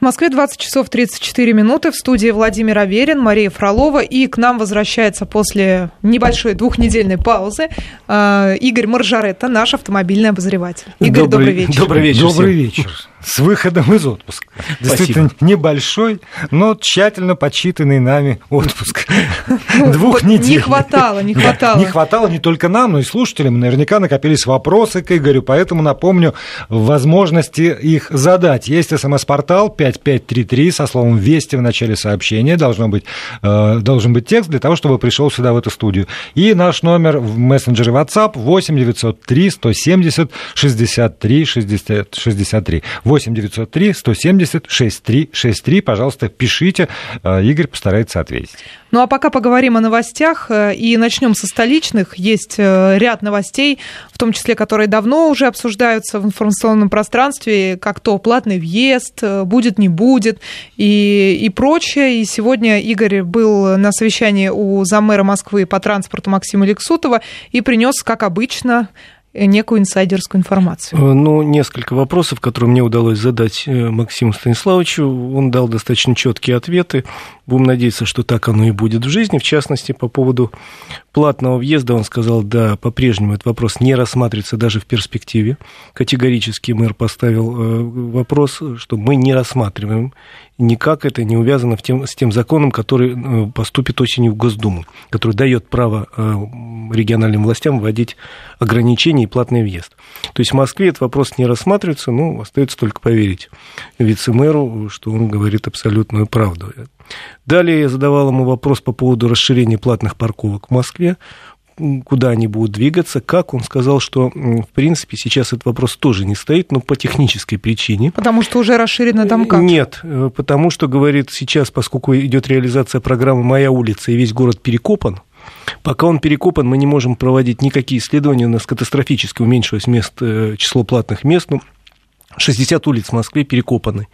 В Москве 20 часов 34 минуты. В студии Владимир Аверин, Мария Фролова. И к нам возвращается после небольшой двухнедельной паузы э, Игорь Маржаретта, наш автомобильный обозреватель. Игорь, добрый, добрый вечер. Добрый вечер. Добрый вечер. С выходом из отпуска. Действительно, Спасибо. небольшой, но тщательно подсчитанный нами отпуск. Ну, Двух недель. Не хватало, не хватало. Не хватало не только нам, но и слушателям. Наверняка накопились вопросы к Игорю, поэтому напомню возможности их задать. Есть смс-портал 5533 со словом «Вести» в начале сообщения. Должно быть, э, должен быть текст для того, чтобы пришел сюда, в эту студию. И наш номер в мессенджере WhatsApp 8 903 170 63 63. 8 903 170 6363. Пожалуйста, пишите. Э, Игорь постарается ответить. Ну а пока поговорим о новостях э, и начнем со столичных. Есть э, ряд новостей, в том числе, которые давно уже обсуждаются в информационном пространстве, как то платный въезд, будет, не будет и, и прочее. И сегодня Игорь был на совещании у замэра Москвы по транспорту Максима Лексутова и принес, как обычно, некую инсайдерскую информацию? Э, ну, несколько вопросов, которые мне удалось задать э, Максиму Станиславовичу. Он дал достаточно четкие ответы. Будем надеяться, что так оно и будет в жизни. В частности, по поводу платного въезда он сказал, да, по-прежнему этот вопрос не рассматривается даже в перспективе. Категорически мэр поставил э, вопрос, что мы не рассматриваем никак это не увязано в тем, с тем законом, который э, поступит осенью в Госдуму, который дает право э, региональным властям вводить ограничения и платный въезд. То есть в Москве этот вопрос не рассматривается, ну, остается только поверить вице-мэру, что он говорит абсолютную правду. Далее я задавал ему вопрос по поводу расширения платных парковок в Москве куда они будут двигаться, как он сказал, что, в принципе, сейчас этот вопрос тоже не стоит, но по технической причине. Потому что уже расширено там как? Нет, э, потому что, говорит, сейчас, поскольку идет реализация программы «Моя улица» и весь город перекопан, Пока он перекопан, мы не можем проводить никакие исследования. У нас катастрофически уменьшилось мест, э, число платных мест. Ну, 60 улиц в Москве перекопаны.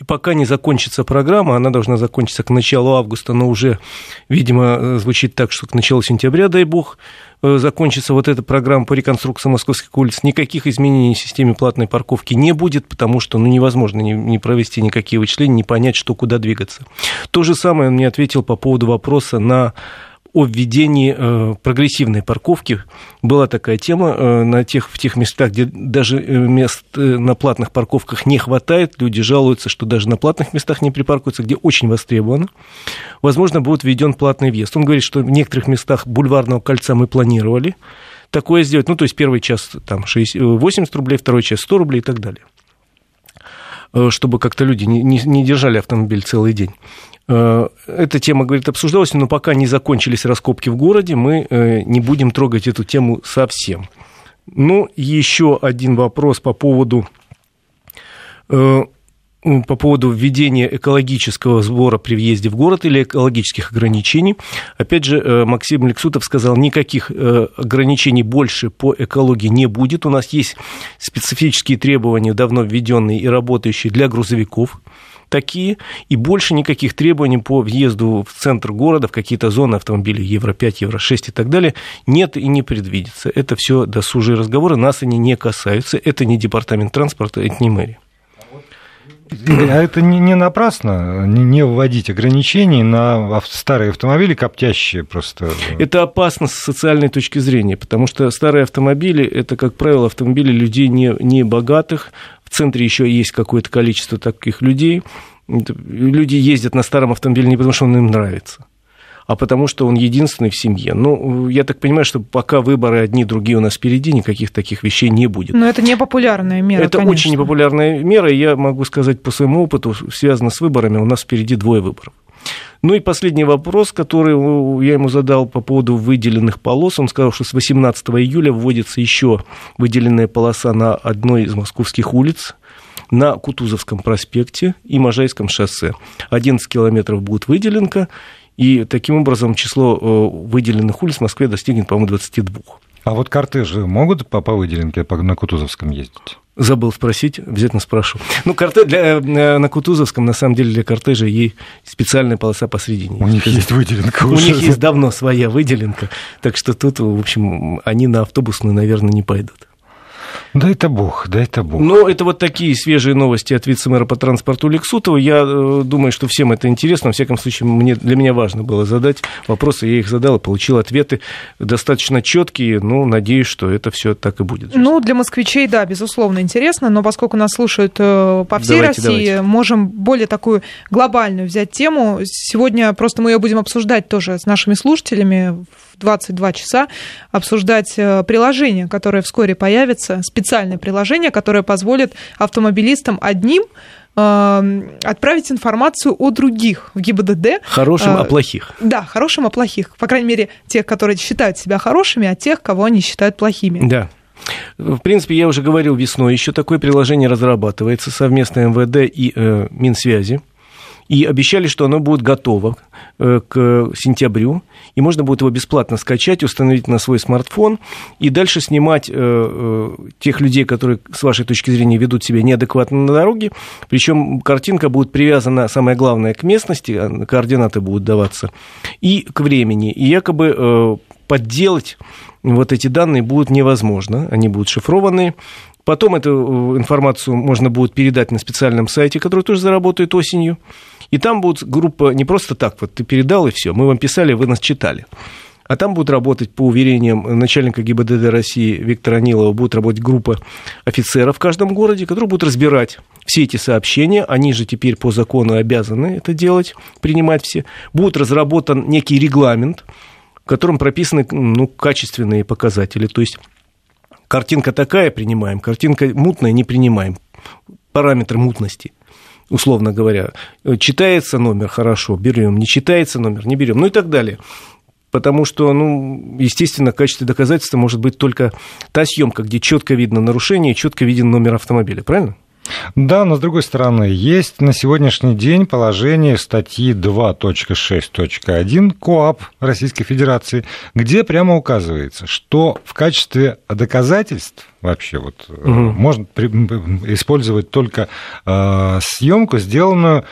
И пока не закончится программа, она должна закончиться к началу августа, но уже, видимо, звучит так, что к началу сентября, дай бог, э, закончится вот эта программа по реконструкции московских улиц, никаких изменений в системе платной парковки не будет, потому что ну, невозможно не, провести никакие вычисления, не понять, что куда двигаться. То же самое он мне ответил по поводу вопроса на о введении э, прогрессивной парковки. Была такая тема э, на тех, в тех местах, где даже э, мест на платных парковках не хватает. Люди жалуются, что даже на платных местах не припаркуются, где очень востребовано. Возможно, будет введен платный въезд. Он говорит, что в некоторых местах бульварного кольца мы планировали такое сделать. Ну, то есть первый час там 60, 80 рублей, второй час 100 рублей и так далее чтобы как-то люди не, не, не держали автомобиль целый день. Э, эта тема, говорит, обсуждалась, но пока не закончились раскопки в городе, мы э, не будем трогать эту тему совсем. Ну, еще один вопрос по поводу э, по поводу введения экологического сбора при въезде в город или экологических ограничений. Опять же, Максим Лексутов сказал, никаких ограничений больше по экологии не будет. У нас есть специфические требования, давно введенные и работающие для грузовиков такие, и больше никаких требований по въезду в центр города, в какие-то зоны автомобилей Евро-5, Евро-6 и так далее нет и не предвидится. Это все досужие разговоры, нас они не касаются, это не департамент транспорта, это не мэрия. А это не, не напрасно, не, не вводить ограничений на старые автомобили, коптящие просто. Это опасно с социальной точки зрения, потому что старые автомобили – это, как правило, автомобили людей не, не богатых, в центре еще есть какое-то количество таких людей. Люди ездят на старом автомобиле не потому, что он им нравится, а потому что он единственный в семье. Ну, я так понимаю, что пока выборы одни, другие у нас впереди, никаких таких вещей не будет. Но это не популярная мера, Это конечно. очень непопулярная мера, и я могу сказать по своему опыту, связано с выборами, у нас впереди двое выборов. Ну и последний вопрос, который я ему задал по поводу выделенных полос. Он сказал, что с 18 июля вводится еще выделенная полоса на одной из московских улиц, на Кутузовском проспекте и Можайском шоссе. 11 километров будет выделенка, и таким образом число э, выделенных улиц в Москве достигнет, по-моему, 22. А вот кортежи могут по, по выделенке на Кутузовском ездить? Забыл спросить, обязательно спрошу. Ну, кортеж для, э, на Кутузовском, на самом деле, для кортежа есть специальная полоса посредине. У них есть выделенка уже. У них есть давно своя выделенка, так что тут, в общем, они на автобусную, наверное, не пойдут. Да это бог, да это бог. Ну, это вот такие свежие новости от вице-мэра по транспорту Лексутова. Я э, думаю, что всем это интересно. Во всяком случае, мне, для меня важно было задать вопросы. Я их задал и получил ответы достаточно четкие. Ну, надеюсь, что это все так и будет. Ну, для москвичей, да, безусловно, интересно. Но поскольку нас слушают э, по всей давайте, России, давайте. можем более такую глобальную взять тему. Сегодня просто мы ее будем обсуждать тоже с нашими слушателями 22 часа обсуждать э, приложение, которое вскоре появится, специальное приложение, которое позволит автомобилистам одним э, отправить информацию о других в ГИБДД. Хорошим о плохих. Да, хорошим о плохих. По крайней мере, тех, которые считают себя хорошими, а тех, кого они считают плохими. Да. В принципе, я уже говорил весной, еще такое приложение разрабатывается совместно МВД и э, Минсвязи и обещали, что оно будет готово э, к сентябрю, и можно будет его бесплатно скачать, установить на свой смартфон, и дальше снимать э, э, тех людей, которые, с вашей точки зрения, ведут себя неадекватно на дороге, причем картинка будет привязана, самое главное, к местности, а координаты будут даваться, и к времени, и якобы подделать вот эти данные будет невозможно, они будут шифрованные, Потом эту информацию можно будет передать на специальном сайте, который тоже заработает осенью. И там будет группа не просто так, вот ты передал и все, мы вам писали, вы нас читали. А там будут работать, по уверениям начальника ГИБДД России Виктора Нилова, будет работать группа офицеров в каждом городе, которые будут разбирать все эти сообщения. Они же теперь по закону обязаны это делать, принимать все. Будет разработан некий регламент, в котором прописаны ну, качественные показатели. То есть картинка такая принимаем, картинка мутная не принимаем. Параметр мутности – условно говоря. Читается номер, хорошо, берем, не читается номер, не берем, ну и так далее. Потому что, ну, естественно, в качестве доказательства может быть только та съемка, где четко видно нарушение, четко виден номер автомобиля, правильно? Да, но с другой стороны, есть на сегодняшний день положение статьи 2.6.1 КОАП Российской Федерации, где прямо указывается, что в качестве доказательств вообще вот угу. можно использовать только э, съемку, сделанную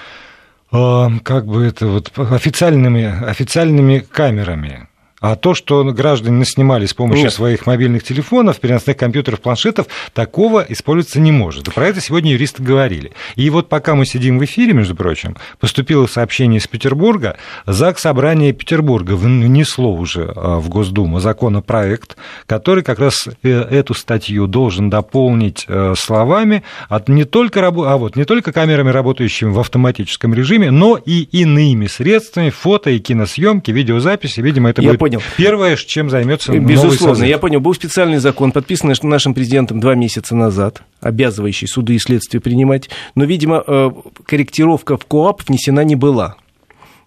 э, как бы это вот официальными, официальными камерами. А то, что граждане снимали с помощью Нет. своих мобильных телефонов, переносных компьютеров, планшетов, такого использоваться не может. И про это сегодня юристы говорили. И вот пока мы сидим в эфире, между прочим, поступило сообщение из Петербурга, ЗАГС Собрание Петербурга внесло уже а, в Госдуму законопроект, который как раз э, эту статью должен дополнить э, словами от не только, а вот, не только камерами, работающими в автоматическом режиме, но и иными средствами фото и киносъемки, видеозаписи. Видимо, это Я будет понял. Первое, чем займется Безусловно, я понял. Был специальный закон, подписанный нашим президентом два месяца назад, обязывающий суды и следствие принимать, но, видимо, э, корректировка в КОАП внесена не была.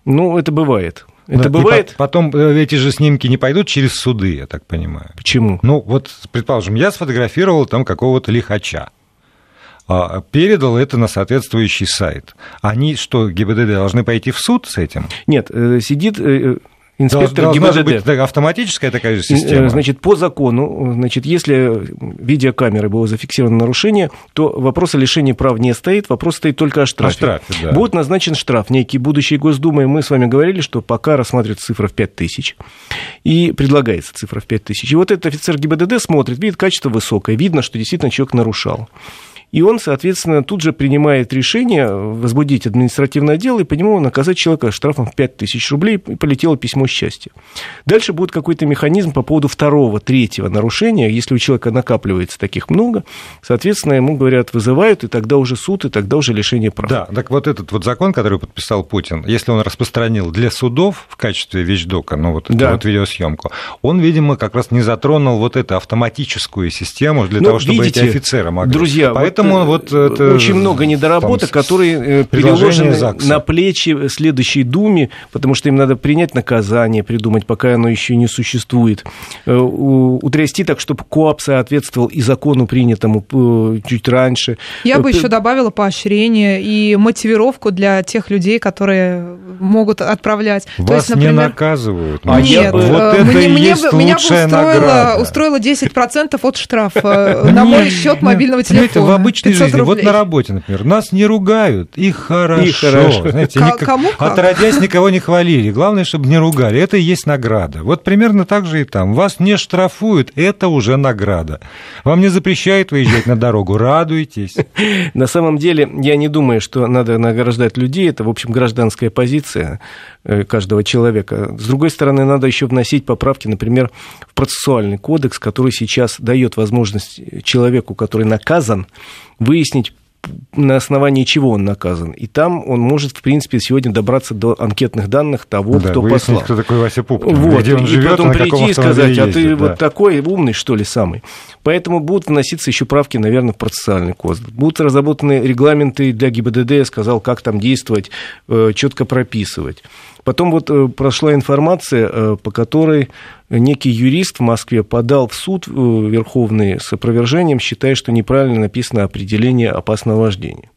Ну, это бывает. Это Но бывает. Потом э, эти же снимки не пойдут через суды, я так понимаю. Почему? Ну, вот, предположим, я сфотографировал там какого-то лихача а, передал это на соответствующий сайт. Они что, ГИБДД должны пойти в суд с этим? Нет, э, сидит инспектор Должна ГИБДД. быть автоматическая такая же система? Э, значит, по закону, значит, если видеокамеры было зафиксировано нарушение, то вопрос о лишении прав не стоит, вопрос стоит только о штрафе. О штрафе да. Будет назначен штраф некий будущей Госдумой. Мы с вами говорили, что пока рассматривается цифра в 5 тысяч, и предлагается цифра в 5 тысяч. И вот этот офицер ГИБДД смотрит, видит, качество высокое, видно, что действительно человек нарушал. И он, соответственно, тут же принимает решение возбудить административное дело и по нему наказать человека штрафом в 5000 рублей, и полетело письмо счастья. Дальше будет какой-то механизм по поводу второго, третьего нарушения. Если у человека накапливается таких много, соответственно, ему говорят, вызывают, и тогда уже суд, и тогда уже лишение прав. Да, так вот этот вот закон, который подписал Путин, если он распространил для судов в качестве вещдока, ну вот да. эту вот видеосъемку, он, видимо, как раз не затронул вот эту автоматическую систему для ну, того, чтобы видите, эти офицеры могли. Друзья, Поэтому Поэтому вот это... Очень много недоработок, там, которые э, переложены ЗАГСа. на плечи следующей Думе, потому что им надо принять наказание, придумать, пока оно еще не существует. Э, утрясти так, чтобы КОАП соответствовал и закону принятому э, чуть раньше. Я бы еще добавила поощрение и мотивировку для тех людей, которые могут отправлять. Вас То есть, например... не наказывают. А Нет, вот это мне, и есть меня бы устроило, устроило 10% от штрафа на мой счет мобильного телефона обычной жизни, рублей. вот на работе, например, нас не ругают, и хорошо. И хорошо. Знаете, К- никак, кому как? Отродясь, никого не хвалили. Главное, чтобы не ругали. Это и есть награда. Вот примерно так же и там. Вас не штрафуют, это уже награда. Вам не запрещают выезжать на дорогу, радуйтесь. На самом деле, я не думаю, что надо награждать людей. Это, в общем, гражданская позиция э, каждого человека. С другой стороны, надо еще вносить поправки, например, в процессуальный кодекс, который сейчас дает возможность человеку, который наказан, выяснить на основании чего он наказан. И там он может, в принципе, сегодня добраться до анкетных данных того, да, кто выяснить, послал. кто такой Вася Пупкин, вот, где он и живет, потом прийти и сказать, ездит, а ты да. вот такой умный, что ли, самый. Поэтому будут вноситься еще правки, наверное, в процессуальный кодекс. Будут разработаны регламенты для ГИБДД, я сказал, как там действовать, э, четко прописывать. Потом вот э, прошла информация, э, по которой некий юрист в Москве подал в суд э, Верховный с опровержением, считая, что неправильно написано определение опасного вождения.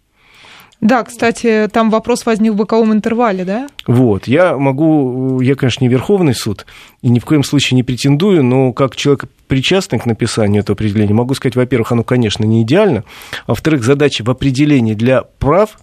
Да, кстати, там вопрос возник в боковом интервале, да? Вот, я могу, я, конечно, не Верховный суд, и ни в коем случае не претендую, но как человек причастный к написанию этого определения, могу сказать, во-первых, оно, конечно, не идеально, а во-вторых, задача в определении для прав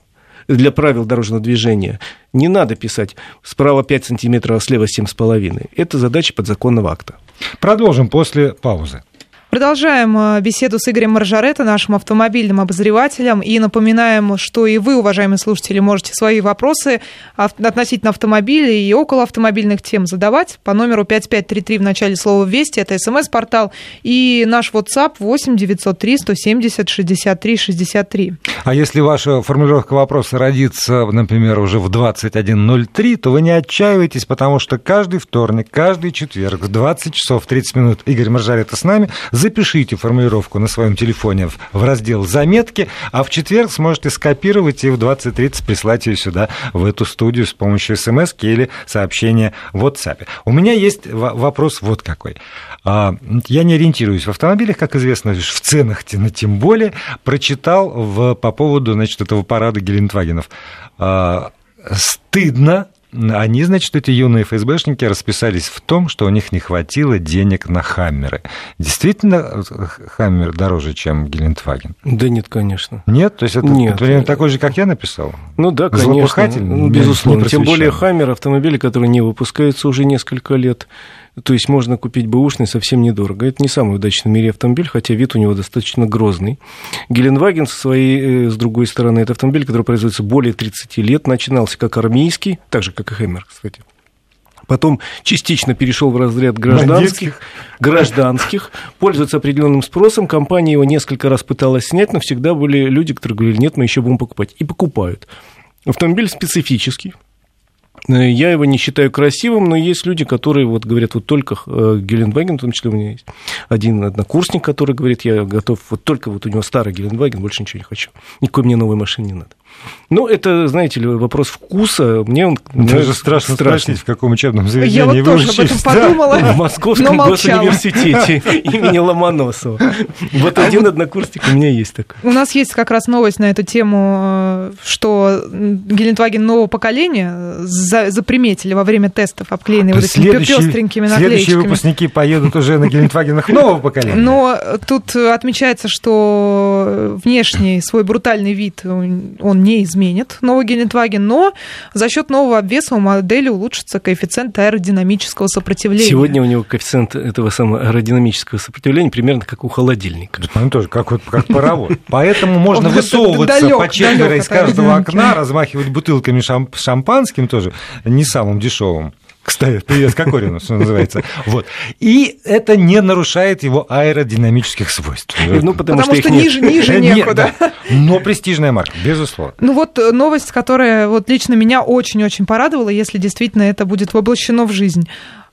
для правил дорожного движения не надо писать справа 5 сантиметров, а слева 7,5. Это задача подзаконного акта. Продолжим после паузы. Продолжаем э, беседу с Игорем Маржаретто, нашим автомобильным обозревателем. И напоминаем, что и вы, уважаемые слушатели, можете свои вопросы относительно автомобиля и около автомобильных тем задавать по номеру 5533 в начале слова «Вести». Это смс-портал. И наш WhatsApp 8 903 170 63 63. А если ваша формулировка вопроса родится, например, уже в 21.03, то вы не отчаивайтесь, потому что каждый вторник, каждый четверг в 20 часов 30 минут Игорь Маржаретто с нами запишите формулировку на своем телефоне в раздел «Заметки», а в четверг сможете скопировать и в 20.30 прислать ее сюда, в эту студию с помощью смс или сообщения в WhatsApp. У меня есть вопрос вот какой. А, я не ориентируюсь в автомобилях, как известно, в ценах тем более. Прочитал в, по поводу значит, этого парада Гелендвагенов. А, стыдно они, значит, эти юные ФСБшники расписались в том, что у них не хватило денег на Хаммеры. Действительно, Хаммер дороже, чем Гелендваген? Да нет, конечно. Нет? То есть это нет. примерно такой же, как я написал? Ну да, конечно. Ну, безусловно. Тем более Хаммер, автомобили, которые не выпускаются уже несколько лет, то есть можно купить бэушный совсем недорого. Это не самый удачный в мире автомобиль, хотя вид у него достаточно грозный. Геленваген, со своей, э, с другой стороны, это автомобиль, который производится более 30 лет, начинался как армейский, так же, как и Хэммер, кстати потом частично перешел в разряд гражданских, гражданских, пользуется определенным спросом. Компания его несколько раз пыталась снять, но всегда были люди, которые говорили, нет, мы еще будем покупать. И покупают. Автомобиль специфический, я его не считаю красивым, но есть люди, которые вот говорят, вот только э, Геленваген, в том числе у меня есть один однокурсник, который говорит, я готов, вот только вот у него старый Геленваген, больше ничего не хочу. Никакой мне новой машины не надо. Ну, это, знаете ли, вопрос вкуса. Мне он Даже страшно, страшно спросить, в каком учебном заведении Я вот тоже об этом подумала. Да, в Московском госуниверситете имени Ломоносова. Вот а один однокурсник у меня есть такой. У нас есть как раз новость на эту тему, что Гелендваген нового поколения заприметили во время тестов, обклеенные вот этими пестренькими наклеечками. Следующие выпускники поедут уже на Гелендвагенах нового поколения. Но тут отмечается, что внешний свой брутальный вид он не изменит новый Гелендваген, но за счет нового обвеса у модели улучшится коэффициент аэродинамического сопротивления. Сегодня у него коэффициент этого самого аэродинамического сопротивления примерно как у холодильника. Ну, тоже как, как паровоз. Поэтому можно высовываться по четверо из каждого окна, размахивать бутылками шампанским тоже, не самым дешевым. Кстати, привет Кокорину, что называется. Вот. И это не нарушает его аэродинамических свойств. Ну, потому, потому что, что ниже, ниже некуда. да. Но престижная марка, безусловно. Ну вот э, новость, которая вот лично меня очень-очень порадовала, если действительно это будет воплощено в жизнь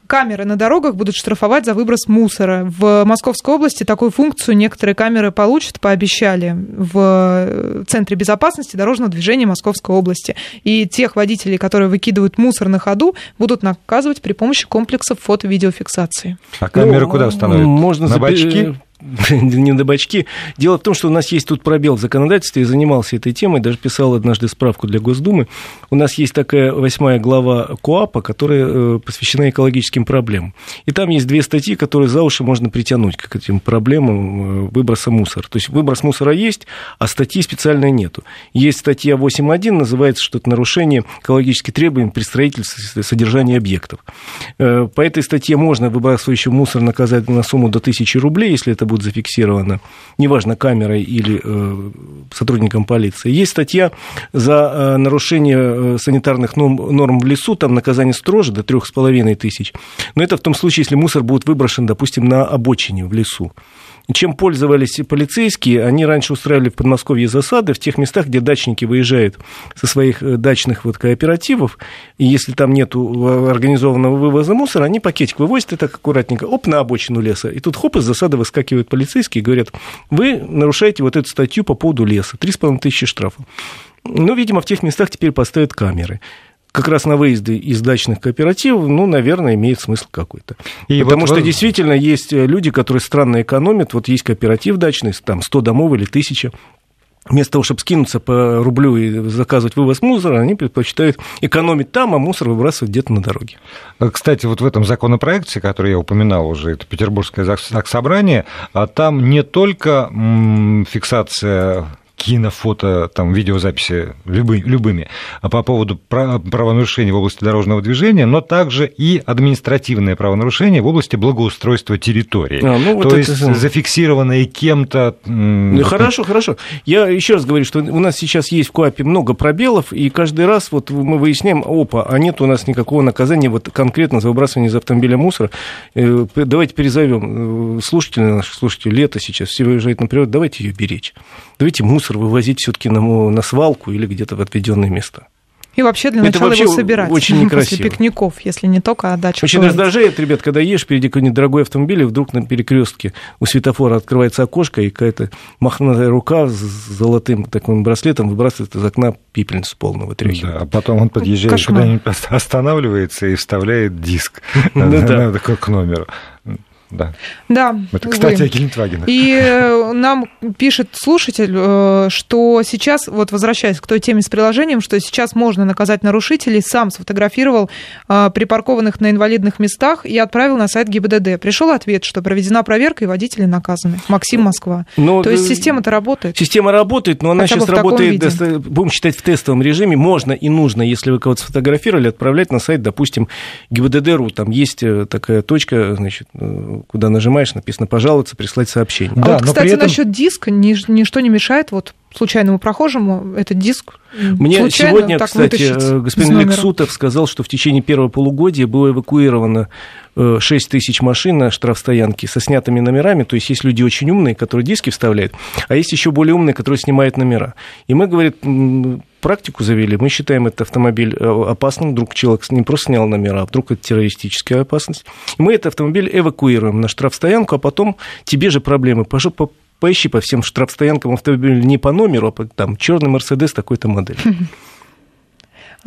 камеры на дорогах будут штрафовать за выброс мусора. В Московской области такую функцию некоторые камеры получат, пообещали в Центре безопасности дорожного движения Московской области. И тех водителей, которые выкидывают мусор на ходу, будут наказывать при помощи комплексов фото-видеофиксации. А камеры ну, куда установят? Можно на бачки? не на бачки. Дело в том, что у нас есть тут пробел в законодательстве, я занимался этой темой, даже писал однажды справку для Госдумы. У нас есть такая восьмая глава КОАПа, которая э, посвящена экологическим проблемам. И там есть две статьи, которые за уши можно притянуть к этим проблемам э, выброса мусора. То есть выброс мусора есть, а статьи специальной нету. Есть статья 8.1, называется, что это нарушение экологических требований при строительстве содержания объектов. Э, по этой статье можно выбрасывающий мусор наказать на сумму до 1000 рублей, если это будет зафиксировано, неважно, камерой или э, сотрудником полиции. Есть статья за э, нарушение э, санитарных норм в лесу, там наказание строже, до трех с половиной тысяч. Но это в том случае, если мусор будет выброшен, допустим, на обочине в лесу. Чем пользовались полицейские, они раньше устраивали в Подмосковье засады в тех местах, где дачники выезжают со своих э, дачных вот кооперативов, и если там нет организованного вывоза мусора, они пакетик вывозят и так аккуратненько, оп, на обочину леса. И тут хоп, из засады выскакивают полицейские и говорят, вы нарушаете вот эту статью по поводу леса, 3,5 тысячи штрафов. Ну, видимо, в тех местах теперь поставят камеры как раз на выезды из дачных кооперативов, ну, наверное, имеет смысл какой-то. И Потому вот что вы... действительно есть э, люди, которые странно экономят. Вот есть кооператив дачный, там 100 домов или 1000 вместо того, чтобы скинуться по рублю и заказывать вывоз мусора, они предпочитают экономить там, а мусор выбрасывать где-то на дороге. Кстати, вот в этом законопроекте, который я упоминал уже, это Петербургское собрание, а там не только фиксация кино, фото, там, видеозаписи любы, любыми а по поводу правонарушений в области дорожного движения, но также и административное правонарушение в области благоустройства территории. А, ну, вот То это... есть зафиксированные кем-то... Ну, хорошо, хорошо. Я еще раз говорю, что у нас сейчас есть в КОАПе много пробелов, и каждый раз вот мы выясняем, опа, а нет у нас никакого наказания вот конкретно за выбрасывание из автомобиля мусора. Э, давайте перезовем э, слушателей наших слушателей, лето сейчас, все выезжают на природу, давайте ее беречь. Давайте мусор вывозить все-таки на, на свалку или где-то в отведенные места. И вообще для начала вообще его собирать. Очень некрасиво. После пикников, если не только, а дача. Очень раздражает, ребят, когда едешь впереди какой-нибудь дорогой автомобиль, и вдруг на перекрестке у светофора открывается окошко, и какая-то мохнатая рука с золотым таким браслетом выбрасывает из окна пепельницу полную вытряхивает. Да, а потом он подъезжает куда-нибудь, останавливается и вставляет диск ну к номеру. Да. Да. Это, кстати, о Гелендвагенах. И э, нам пишет слушатель, э, что сейчас, вот возвращаясь к той теме с приложением, что сейчас можно наказать нарушителей, сам сфотографировал э, припаркованных на инвалидных местах и отправил на сайт ГИБДД. Пришел ответ, что проведена проверка и водители наказаны. Максим Москва. Но, То есть система-то работает. Система работает, но она Хотя сейчас работает, будем считать, в тестовом режиме. Можно и нужно, если вы кого-то сфотографировали, отправлять на сайт, допустим, ГИБДД.ру. Там есть такая точка, значит, куда нажимаешь, написано «пожаловаться», «прислать сообщение». А да, вот, кстати, этом... насчет диска ничто не мешает вот случайному прохожему этот диск Мне сегодня, кстати, господин Лексутов сказал, что в течение первого полугодия было эвакуировано 6 э, тысяч машин на штрафстоянке со снятыми номерами. То есть есть люди очень умные, которые диски вставляют, а есть еще более умные, которые снимают номера. И мы, говорит, практику завели, мы считаем этот автомобиль э, опасным, вдруг человек не просто снял номера, а вдруг это террористическая опасность. Мы этот автомобиль эвакуируем на штрафстоянку, а потом тебе же проблемы. Пожалуйста, поищи по всем штрафстоянкам автомобиля не по номеру, а там черный Мерседес такой-то модели.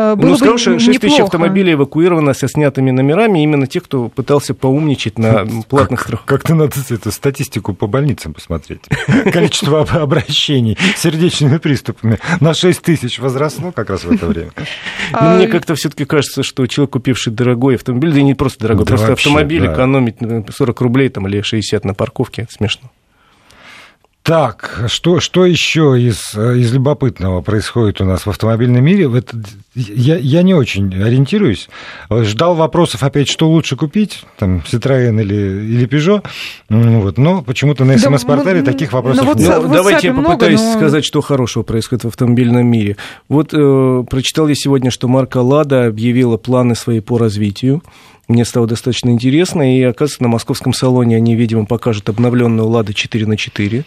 Э, было ну, сказал, что 6 тысяч автомобилей эвакуировано со снятыми номерами, именно те, кто пытался поумничать на платных страхах. Как-то надо эту статистику по больницам посмотреть. Количество обращений с сердечными приступами на 6 тысяч возросло как раз в это время. Ну, мне как-то все-таки кажется, что человек, купивший дорогой автомобиль, да не просто дорогой, просто автомобиль экономить 40 рублей там, или 60 на парковке, смешно. Так, что, что еще из, из любопытного происходит у нас в автомобильном мире? Это, я, я не очень ориентируюсь. Ждал вопросов опять, что лучше купить, там, Citroёn или, или Peugeot. Вот, но почему-то на СМС-портале да, таких вопросов ну, нет. Ну, давайте я попытаюсь много, но... сказать, что хорошего происходит в автомобильном мире. Вот э, прочитал я сегодня, что марка «Лада» объявила планы свои по развитию. Мне стало достаточно интересно, и, оказывается, на московском салоне они, видимо, покажут обновленную «Лада 4 на 4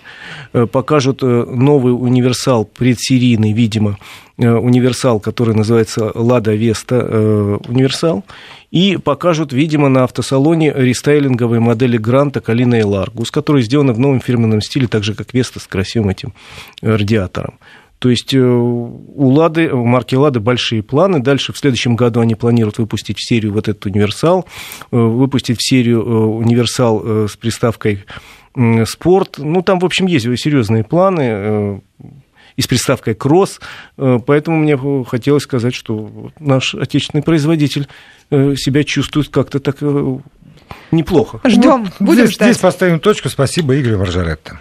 покажут э, новый универсал предсерийный, видимо, э, универсал, который называется «Лада Веста э, Универсал», и покажут, видимо, на автосалоне рестайлинговые модели Гранта, Калина и Ларгус, которые сделаны в новом фирменном стиле, так же, как Веста с красивым этим радиатором. То есть э, у Лады, у марки Лады большие планы. Дальше в следующем году они планируют выпустить в серию вот этот универсал, э, выпустить в серию э, универсал с приставкой спорт. Ну, там, в общем, есть серьезные планы и с приставкой «кросс». Поэтому мне хотелось сказать, что наш отечественный производитель себя чувствует как-то так неплохо. Ждем, ну, будем здесь, ждать. Здесь поставим точку. Спасибо, Игорь Маржаретто.